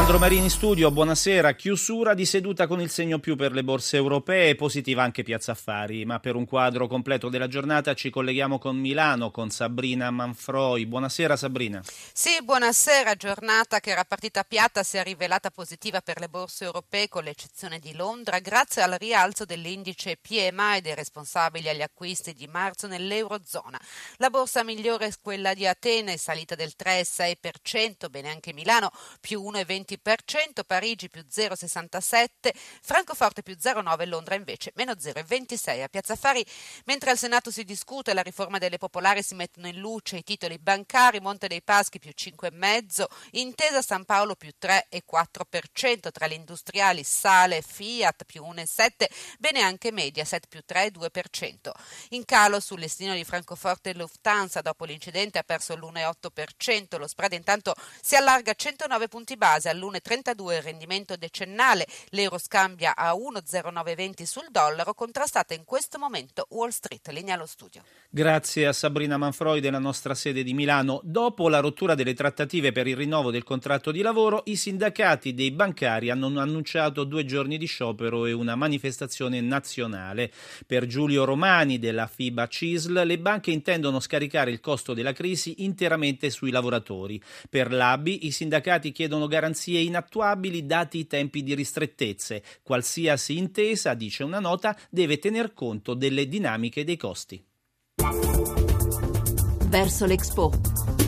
Sandro Marini in studio, buonasera. Chiusura di seduta con il segno più per le borse europee, positiva anche Piazza Affari, ma per un quadro completo della giornata ci colleghiamo con Milano, con Sabrina Manfroi. Buonasera Sabrina. Sì, buonasera. Giornata che era partita piatta si è rivelata positiva per le borse europee con l'eccezione di Londra grazie al rialzo dell'indice PMI dei responsabili agli acquisti di marzo nell'Eurozona. La borsa migliore è quella di Atene, salita del 3,6%, bene anche Milano, più 1,20%. 20%, Parigi più 0,67%, Francoforte più 0,9%, Londra invece meno 0,26%. A Piazza Affari, mentre al Senato si discute la riforma delle popolari, si mettono in luce i titoli bancari, Monte dei Paschi più 5,5%, Intesa San Paolo più 3,4%, tra gli industriali Sale, Fiat più 1,7%, bene anche Mediaset più 3,2%. In calo sul listino di Francoforte e Lufthansa dopo l'incidente ha perso l'1,8%, lo spread intanto si allarga a 109 punti base all'1,32 il rendimento decennale, l'euro scambia a 1,0920 sul dollaro, contrastata in questo momento Wall Street. Linea allo studio. Grazie a Sabrina Manfroi della nostra sede di Milano. Dopo la rottura delle trattative per il rinnovo del contratto di lavoro, i sindacati dei bancari hanno annunciato due giorni di sciopero e una manifestazione nazionale. Per Giulio Romani della FIBA CISL, le banche intendono scaricare il costo della crisi interamente sui lavoratori. Per l'ABI, i sindacati chiedono garanzie garanzie inattuabili dati i tempi di ristrettezze. Qualsiasi intesa, dice una nota, deve tener conto delle dinamiche dei costi. Verso l'Expo.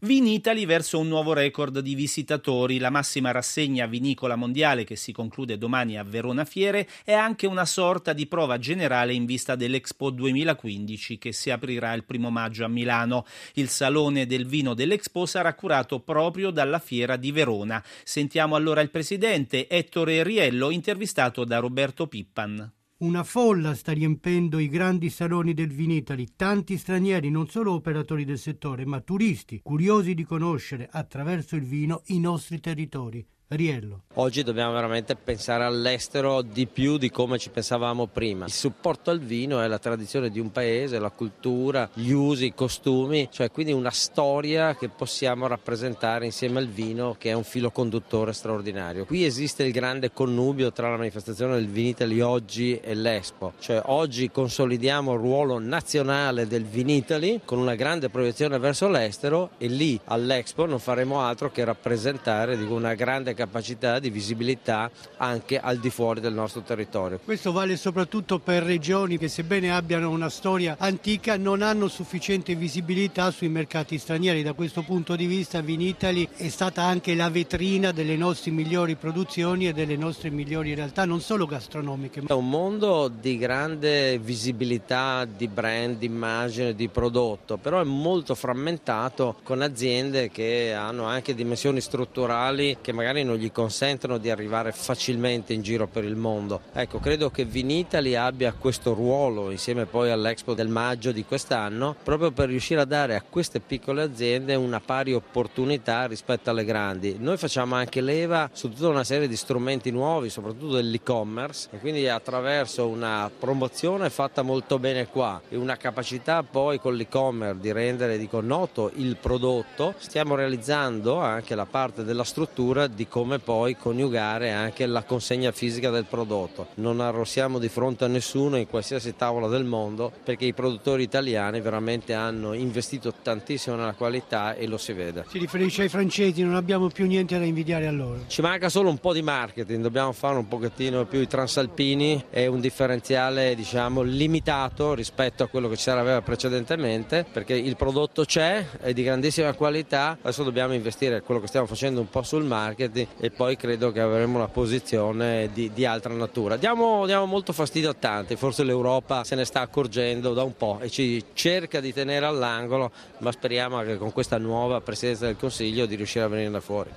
Vinitali verso un nuovo record di visitatori. La massima rassegna vinicola mondiale che si conclude domani a Verona Fiere è anche una sorta di prova generale in vista dell'Expo 2015 che si aprirà il primo maggio a Milano. Il salone del vino dell'Expo sarà curato proprio dalla Fiera di Verona. Sentiamo allora il presidente Ettore Riello intervistato da Roberto Pippan. Una folla sta riempendo i grandi saloni del Vinitali, tanti stranieri, non solo operatori del settore, ma turisti, curiosi di conoscere attraverso il vino i nostri territori. Riello. Oggi dobbiamo veramente pensare all'estero di più di come ci pensavamo prima. Il supporto al vino è la tradizione di un paese, la cultura, gli usi, i costumi, cioè quindi una storia che possiamo rappresentare insieme al vino che è un filo conduttore straordinario. Qui esiste il grande connubio tra la manifestazione del Vinitali oggi e l'Expo, cioè oggi consolidiamo il ruolo nazionale del Vinitali con una grande proiezione verso l'estero e lì all'Expo non faremo altro che rappresentare dico, una grande capacità di visibilità anche al di fuori del nostro territorio. Questo vale soprattutto per regioni che sebbene abbiano una storia antica non hanno sufficiente visibilità sui mercati stranieri. Da questo punto di vista Vinitali è stata anche la vetrina delle nostre migliori produzioni e delle nostre migliori realtà, non solo gastronomiche. È un mondo di grande visibilità di brand, di immagine, di prodotto, però è molto frammentato con aziende che hanno anche dimensioni strutturali che magari non gli consentono di arrivare facilmente in giro per il mondo. Ecco, credo che Vinitali abbia questo ruolo insieme poi all'Expo del maggio di quest'anno, proprio per riuscire a dare a queste piccole aziende una pari opportunità rispetto alle grandi. Noi facciamo anche leva su tutta una serie di strumenti nuovi, soprattutto dell'e-commerce, e quindi attraverso una promozione fatta molto bene qua e una capacità poi con l'e-commerce di rendere dico, noto il prodotto, stiamo realizzando anche la parte della struttura di come poi coniugare anche la consegna fisica del prodotto. Non arrossiamo di fronte a nessuno in qualsiasi tavola del mondo perché i produttori italiani veramente hanno investito tantissimo nella qualità e lo si vede. Si riferisce ai francesi, non abbiamo più niente da invidiare a loro. Ci manca solo un po' di marketing, dobbiamo fare un pochettino più i transalpini e un differenziale diciamo limitato rispetto a quello che c'era precedentemente perché il prodotto c'è, è di grandissima qualità, adesso dobbiamo investire quello che stiamo facendo un po' sul marketing e poi credo che avremo una posizione di, di altra natura. Diamo, diamo, molto fastidio a tanti, forse l'Europa se ne sta accorgendo da un po' e ci cerca di tenere all'angolo, ma speriamo che con questa nuova Presidenza del Consiglio di riuscire a venire da fuori.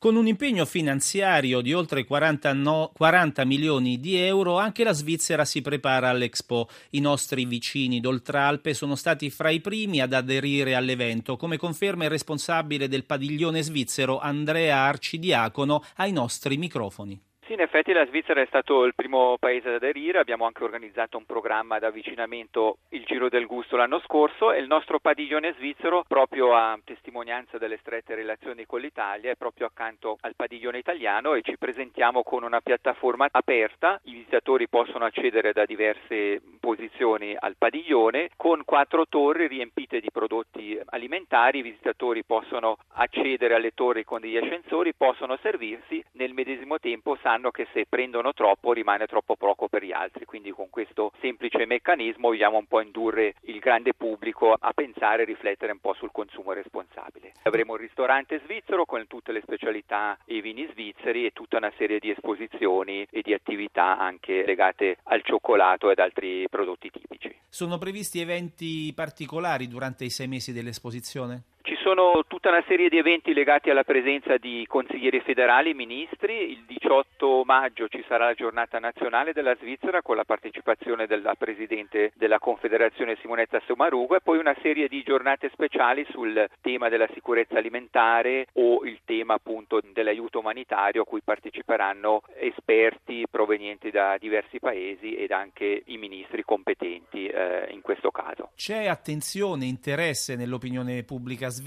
Con un impegno finanziario di oltre 40, no, 40 milioni di euro, anche la Svizzera si prepara all'Expo. I nostri vicini d'Oltralpe sono stati fra i primi ad aderire all'evento, come conferma il responsabile del padiglione svizzero Andrea Arcidiacono ai nostri microfoni. Sì, in effetti la Svizzera è stato il primo paese ad aderire, abbiamo anche organizzato un programma d'avvicinamento, il Giro del Gusto l'anno scorso e il nostro padiglione svizzero, proprio a testimonianza delle strette relazioni con l'Italia, è proprio accanto al padiglione italiano e ci presentiamo con una piattaforma aperta, i visitatori possono accedere da diverse posizioni al padiglione con quattro torri riempite di prodotti alimentari, i visitatori possono accedere alle torri con degli ascensori, possono servirsi, nel medesimo tempo sanno che se prendono troppo rimane troppo poco per gli altri, quindi con questo semplice meccanismo vogliamo un po' indurre il grande pubblico a pensare e riflettere un po' sul consumo responsabile. Avremo un ristorante svizzero con tutte le specialità e i vini svizzeri e tutta una serie di esposizioni e di attività anche legate al cioccolato e altri prodotti tipici. Sono previsti eventi particolari durante i sei mesi dell'esposizione? Ci sono tutta una serie di eventi legati alla presenza di consiglieri federali, ministri. Il 18 maggio ci sarà la giornata nazionale della Svizzera con la partecipazione della Presidente della Confederazione Simonetta Sommaruga e poi una serie di giornate speciali sul tema della sicurezza alimentare o il tema appunto dell'aiuto umanitario a cui parteciperanno esperti provenienti da diversi paesi ed anche i ministri competenti eh, in questo caso. C'è attenzione, interesse nell'opinione pubblica svizzera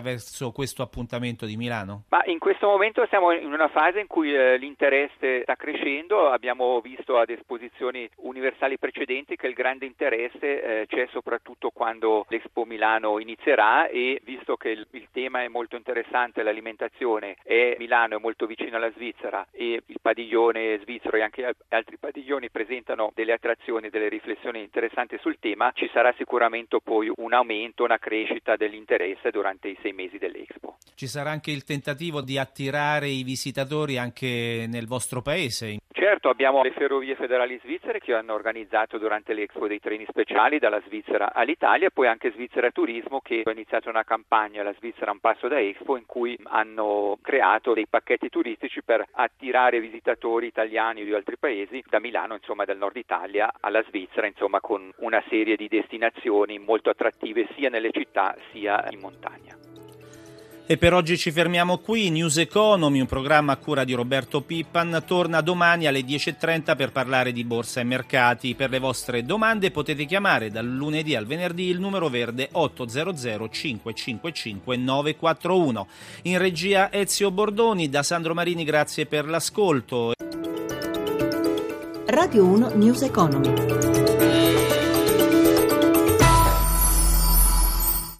verso questo appuntamento di Milano? Ma in questo momento siamo in una fase in cui eh, l'interesse sta crescendo, abbiamo visto ad esposizioni universali precedenti che il grande interesse eh, c'è soprattutto quando l'Expo Milano inizierà e visto che il, il tema è molto interessante, l'alimentazione e Milano è molto vicino alla Svizzera e il padiglione svizzero e anche altri padiglioni presentano delle attrazioni, delle riflessioni interessanti sul tema, ci sarà sicuramente poi un aumento, una crescita dell'interesse durante i sei mesi dell'Expo. Ci sarà anche il tentativo di attirare i visitatori anche nel vostro paese? Certo, abbiamo le ferrovie federali svizzere che hanno organizzato durante l'Expo dei treni speciali dalla Svizzera all'Italia, poi anche Svizzera Turismo che ha iniziato una campagna, la Svizzera un passo da Expo, in cui hanno creato dei pacchetti turistici per attirare visitatori italiani o di altri paesi da Milano, insomma dal nord Italia alla Svizzera, insomma con una serie di destinazioni molto attrattive sia nelle città sia in montagna. E per oggi ci fermiamo qui. News Economy, un programma a cura di Roberto Pippan, torna domani alle 10.30 per parlare di borsa e mercati. Per le vostre domande potete chiamare dal lunedì al venerdì il numero verde 800 555 941. In regia Ezio Bordoni, da Sandro Marini grazie per l'ascolto. Radio 1 News Economy.